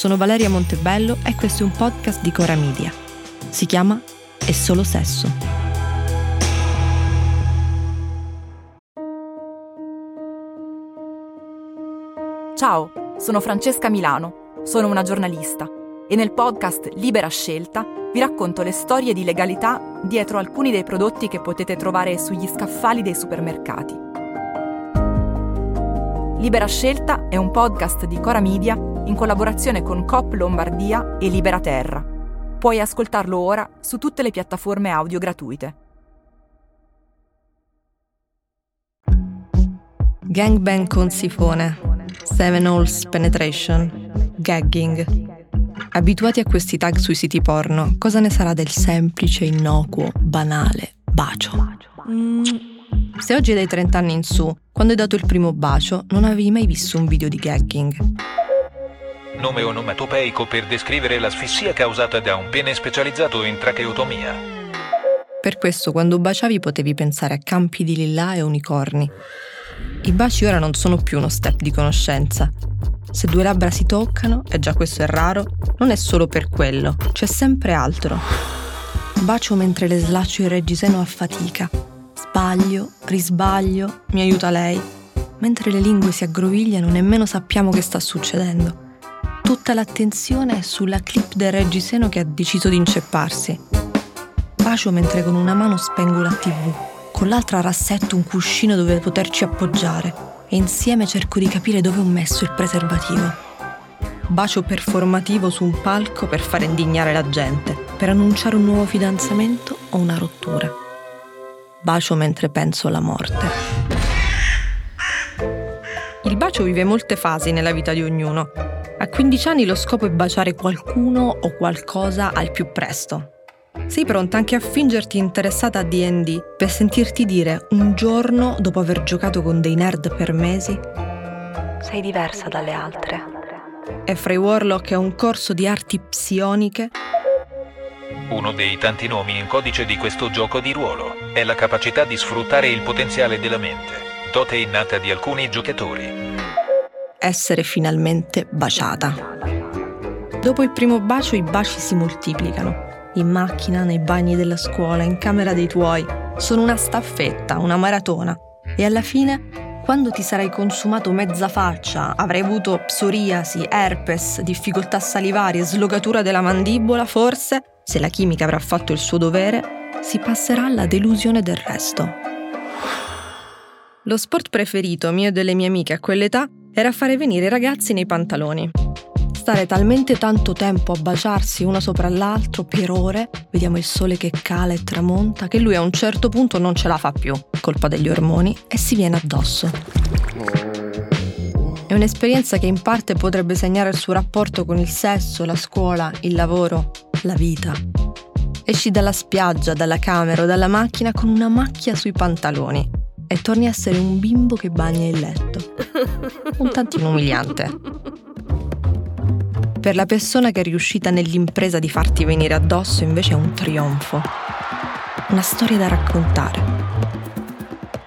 Sono Valeria Montebello e questo è un podcast di Cora Media. Si chiama È solo sesso. Ciao, sono Francesca Milano, sono una giornalista e nel podcast Libera Scelta vi racconto le storie di legalità dietro alcuni dei prodotti che potete trovare sugli scaffali dei supermercati. Libera Scelta è un podcast di Cora Media in collaborazione con Coop Lombardia e Libera Terra. Puoi ascoltarlo ora su tutte le piattaforme audio gratuite. Gangbang con sifone, Seven Holes Penetration, Gagging. Abituati a questi tag sui siti porno, cosa ne sarà del semplice, innocuo, banale bacio? Mm, Se oggi dai 30 anni in su, quando hai dato il primo bacio, non avevi mai visto un video di gagging. Nome onomatopeico per descrivere l'asfissia causata da un pene specializzato in tracheotomia. Per questo quando baciavi potevi pensare a campi di lilla e unicorni. I baci ora non sono più uno step di conoscenza. Se due labbra si toccano, e già questo è raro, non è solo per quello, c'è sempre altro. Bacio mentre le slaccio il reggiseno a fatica. Sbaglio, risbaglio, mi aiuta lei. Mentre le lingue si aggrovigliano, nemmeno sappiamo che sta succedendo. Tutta l'attenzione sulla clip del reggiseno che ha deciso di incepparsi. Bacio mentre con una mano spengo la tv, con l'altra rassetto un cuscino dove poterci appoggiare e insieme cerco di capire dove ho messo il preservativo. Bacio performativo su un palco per fare indignare la gente, per annunciare un nuovo fidanzamento o una rottura. Bacio mentre penso alla morte. Il bacio vive molte fasi nella vita di ognuno. A 15 anni lo scopo è baciare qualcuno o qualcosa al più presto. Sei pronta anche a fingerti interessata a DD per sentirti dire un giorno, dopo aver giocato con dei nerd per mesi, sei diversa dalle altre. e Frey Warlock è un corso di arti psioniche, Uno dei tanti nomi in codice di questo gioco di ruolo è la capacità di sfruttare il potenziale della mente, dote innata di alcuni giocatori. Essere finalmente baciata. Dopo il primo bacio i baci si moltiplicano. In macchina, nei bagni della scuola, in camera dei tuoi. Sono una staffetta, una maratona. E alla fine, quando ti sarai consumato mezza faccia, avrai avuto psoriasi, herpes, difficoltà salivari, slogatura della mandibola, forse, se la chimica avrà fatto il suo dovere, si passerà alla delusione del resto. Lo sport preferito mio e delle mie amiche a quell'età era fare venire i ragazzi nei pantaloni. Stare talmente tanto tempo a baciarsi uno sopra l'altro per ore, vediamo il sole che cala e tramonta, che lui a un certo punto non ce la fa più, colpa degli ormoni, e si viene addosso. È un'esperienza che in parte potrebbe segnare il suo rapporto con il sesso, la scuola, il lavoro, la vita. Esci dalla spiaggia, dalla camera o dalla macchina con una macchia sui pantaloni e torni a essere un bimbo che bagna il letto. Un tantino umiliante. Per la persona che è riuscita nell'impresa di farti venire addosso invece è un trionfo. Una storia da raccontare.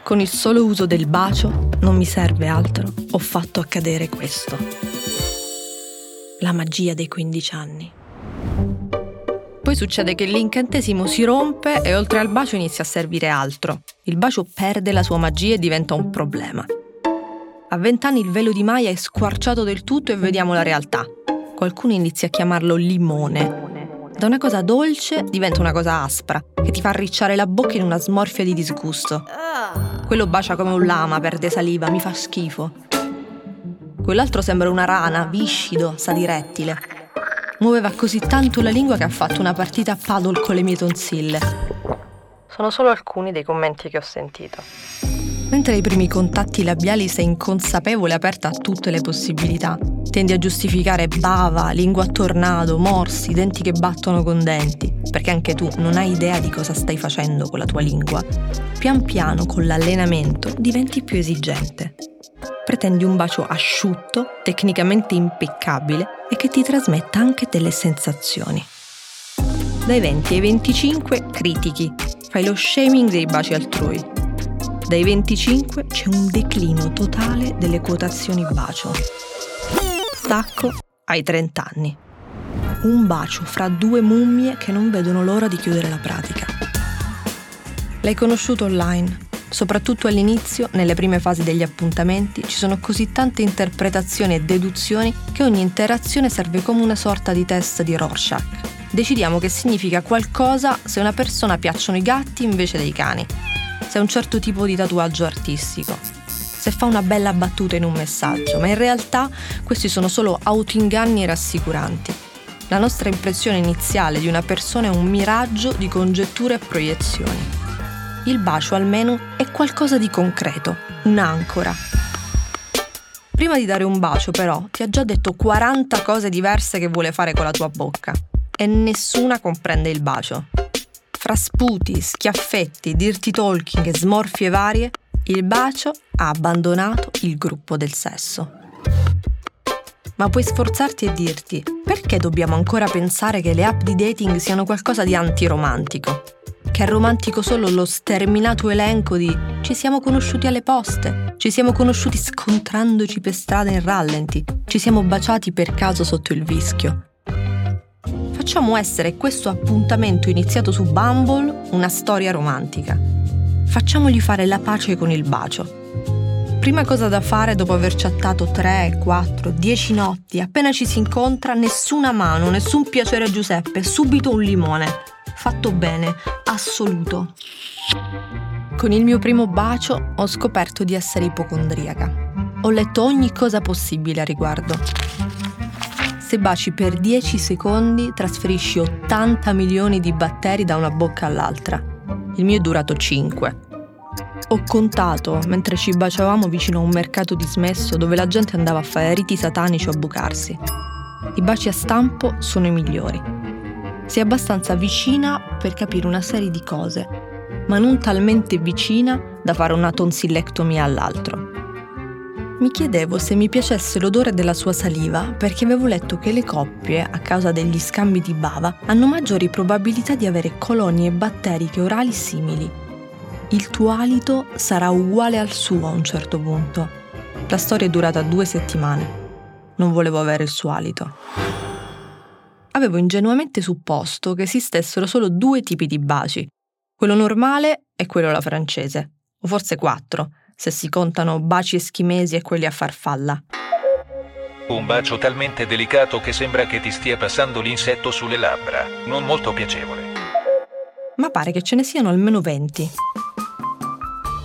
Con il solo uso del bacio, non mi serve altro, ho fatto accadere questo. La magia dei 15 anni. Poi succede che l'incantesimo si rompe e oltre al bacio inizia a servire altro. Il bacio perde la sua magia e diventa un problema. A vent'anni il velo di Maya è squarciato del tutto e vediamo la realtà. Qualcuno inizia a chiamarlo limone. Da una cosa dolce diventa una cosa aspra, che ti fa arricciare la bocca in una smorfia di disgusto. Quello bacia come un lama, perde saliva, mi fa schifo. Quell'altro sembra una rana, viscido, sa di rettile. Muoveva così tanto la lingua che ha fatto una partita a paddle con le mie tonsille. Sono solo alcuni dei commenti che ho sentito. Mentre ai primi contatti labiali sei inconsapevole e aperta a tutte le possibilità. Tendi a giustificare bava, lingua a tornado, morsi, denti che battono con denti, perché anche tu non hai idea di cosa stai facendo con la tua lingua. Pian piano, con l'allenamento, diventi più esigente. Pretendi un bacio asciutto, tecnicamente impeccabile e che ti trasmetta anche delle sensazioni. Dai 20 ai 25 critichi, fai lo shaming dei baci altrui, dai 25 c'è un declino totale delle quotazioni bacio. Stacco ai 30 anni. Un bacio fra due mummie che non vedono l'ora di chiudere la pratica. L'hai conosciuto online. Soprattutto all'inizio, nelle prime fasi degli appuntamenti, ci sono così tante interpretazioni e deduzioni che ogni interazione serve come una sorta di test di Rorschach. Decidiamo che significa qualcosa se una persona piacciono i gatti invece dei cani, se ha un certo tipo di tatuaggio artistico, se fa una bella battuta in un messaggio, ma in realtà questi sono solo autoinganni rassicuranti. La nostra impressione iniziale di una persona è un miraggio di congetture e proiezioni. Il bacio almeno è qualcosa di concreto, un'ancora. Prima di dare un bacio però ti ha già detto 40 cose diverse che vuole fare con la tua bocca e nessuna comprende il bacio. Fra sputi, schiaffetti, dirty talking e smorfie varie, il bacio ha abbandonato il gruppo del sesso. Ma puoi sforzarti e dirti perché dobbiamo ancora pensare che le app di dating siano qualcosa di antiromantico? Che è romantico solo lo sterminato elenco di ci siamo conosciuti alle poste, ci siamo conosciuti scontrandoci per strada in rallenti, ci siamo baciati per caso sotto il vischio facciamo essere questo appuntamento iniziato su Bumble una storia romantica. Facciamogli fare la pace con il bacio. Prima cosa da fare dopo aver chattato 3, 4, 10 notti, appena ci si incontra, nessuna mano, nessun piacere a Giuseppe, subito un limone. Fatto bene, assoluto. Con il mio primo bacio ho scoperto di essere ipocondriaca. Ho letto ogni cosa possibile a riguardo se baci per 10 secondi trasferisci 80 milioni di batteri da una bocca all'altra. Il mio è durato 5. Ho contato mentre ci baciavamo vicino a un mercato dismesso dove la gente andava a fare riti satanici o a bucarsi. I baci a stampo sono i migliori. Sei abbastanza vicina per capire una serie di cose, ma non talmente vicina da fare una tonsillectomia all'altro. Mi chiedevo se mi piacesse l'odore della sua saliva perché avevo letto che le coppie, a causa degli scambi di bava, hanno maggiori probabilità di avere colonie batteriche orali simili. Il tuo alito sarà uguale al suo a un certo punto. La storia è durata due settimane. Non volevo avere il suo alito. Avevo ingenuamente supposto che esistessero solo due tipi di baci, quello normale e quello alla francese, o forse quattro, se si contano baci eschimesi e quelli a farfalla. Un bacio talmente delicato che sembra che ti stia passando l'insetto sulle labbra, non molto piacevole. Ma pare che ce ne siano almeno 20.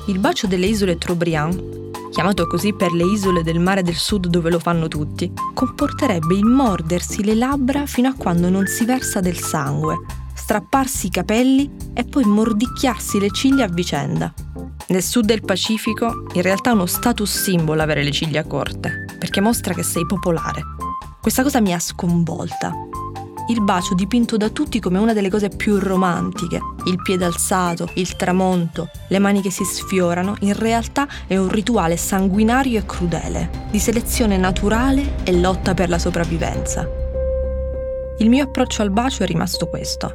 Il bacio delle isole Trobriand, chiamato così per le isole del mare del sud dove lo fanno tutti, comporterebbe il mordersi le labbra fino a quando non si versa del sangue, strapparsi i capelli e poi mordicchiarsi le ciglia a vicenda. Nel sud del Pacifico in realtà è uno status symbol avere le ciglia corte, perché mostra che sei popolare. Questa cosa mi ha sconvolta. Il bacio dipinto da tutti come una delle cose più romantiche, il piede alzato, il tramonto, le mani che si sfiorano, in realtà è un rituale sanguinario e crudele, di selezione naturale e lotta per la sopravvivenza. Il mio approccio al bacio è rimasto questo.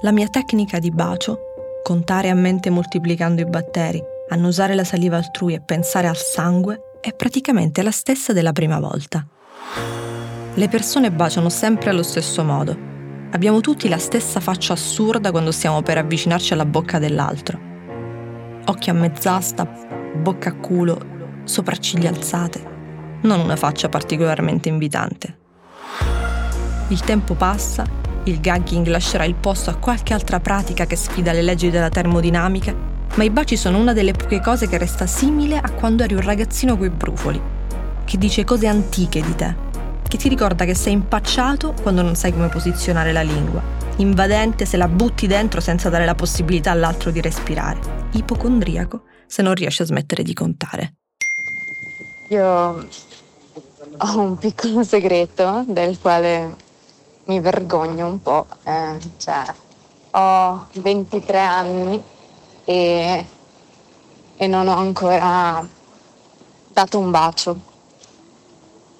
La mia tecnica di bacio contare a mente moltiplicando i batteri, annusare la saliva altrui e pensare al sangue è praticamente la stessa della prima volta. Le persone baciano sempre allo stesso modo. Abbiamo tutti la stessa faccia assurda quando stiamo per avvicinarci alla bocca dell'altro. Occhi a mezz'asta, bocca a culo, sopracciglia alzate. Non una faccia particolarmente invitante. Il tempo passa il gagging lascerà il posto a qualche altra pratica che sfida le leggi della termodinamica, ma i baci sono una delle poche cose che resta simile a quando eri un ragazzino coi brufoli, che dice cose antiche di te, che ti ricorda che sei impacciato quando non sai come posizionare la lingua, invadente se la butti dentro senza dare la possibilità all'altro di respirare, ipocondriaco se non riesce a smettere di contare. Io ho un piccolo segreto del quale mi vergogno un po', eh, cioè ho 23 anni e, e non ho ancora dato un bacio.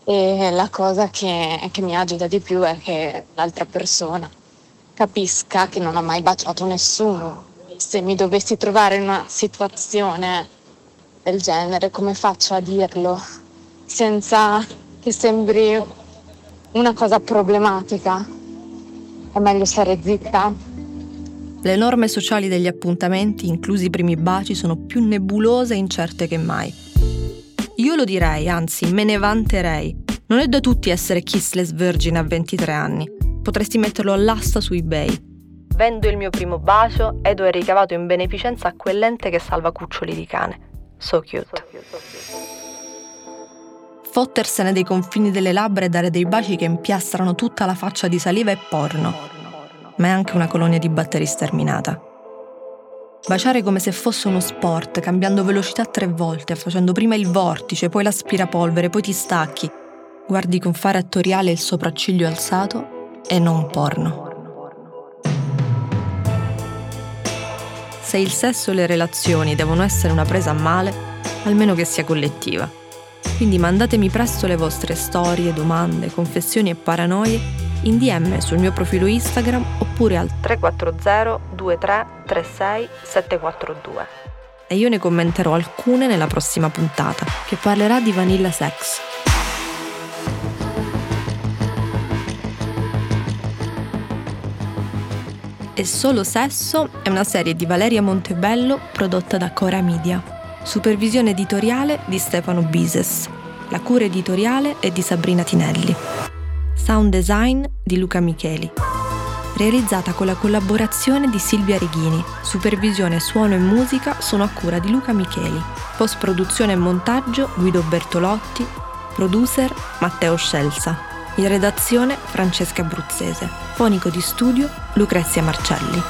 E la cosa che, che mi agita di più è che l'altra persona capisca che non ho mai baciato nessuno. Se mi dovessi trovare in una situazione del genere, come faccio a dirlo senza che sembri una cosa problematica? È meglio stare zitta. Le norme sociali degli appuntamenti, inclusi i primi baci, sono più nebulose e incerte che mai. Io lo direi, anzi, me ne vanterei. Non è da tutti essere kissless virgin a 23 anni. Potresti metterlo all'asta su eBay. Vendo il mio primo bacio ed ho ricavato in beneficenza a quell'ente che salva cuccioli di cane. So cute. Fottersene dei confini delle labbra e dare dei baci che impiastrano tutta la faccia di saliva e porno. Ma è anche una colonia di batteri sterminata. Baciare come se fosse uno sport, cambiando velocità tre volte, facendo prima il vortice, poi l'aspirapolvere, poi ti stacchi. Guardi con fare attoriale il sopracciglio alzato e non porno. Se il sesso e le relazioni devono essere una presa a male, almeno che sia collettiva. Quindi mandatemi presto le vostre storie, domande, confessioni e paranoie in DM sul mio profilo Instagram oppure al 340 2336 742. E io ne commenterò alcune nella prossima puntata, che parlerà di Vanilla Sex. E Solo Sesso è una serie di Valeria Montebello prodotta da Cora Media. Supervisione editoriale di Stefano Bises. La cura editoriale è di Sabrina Tinelli. Sound design di Luca Micheli. Realizzata con la collaborazione di Silvia Reghini. Supervisione suono e musica sono a cura di Luca Micheli. Post produzione e montaggio Guido Bertolotti. Producer Matteo Scelsa. In redazione Francesca Abruzzese. Fonico di studio Lucrezia Marcelli.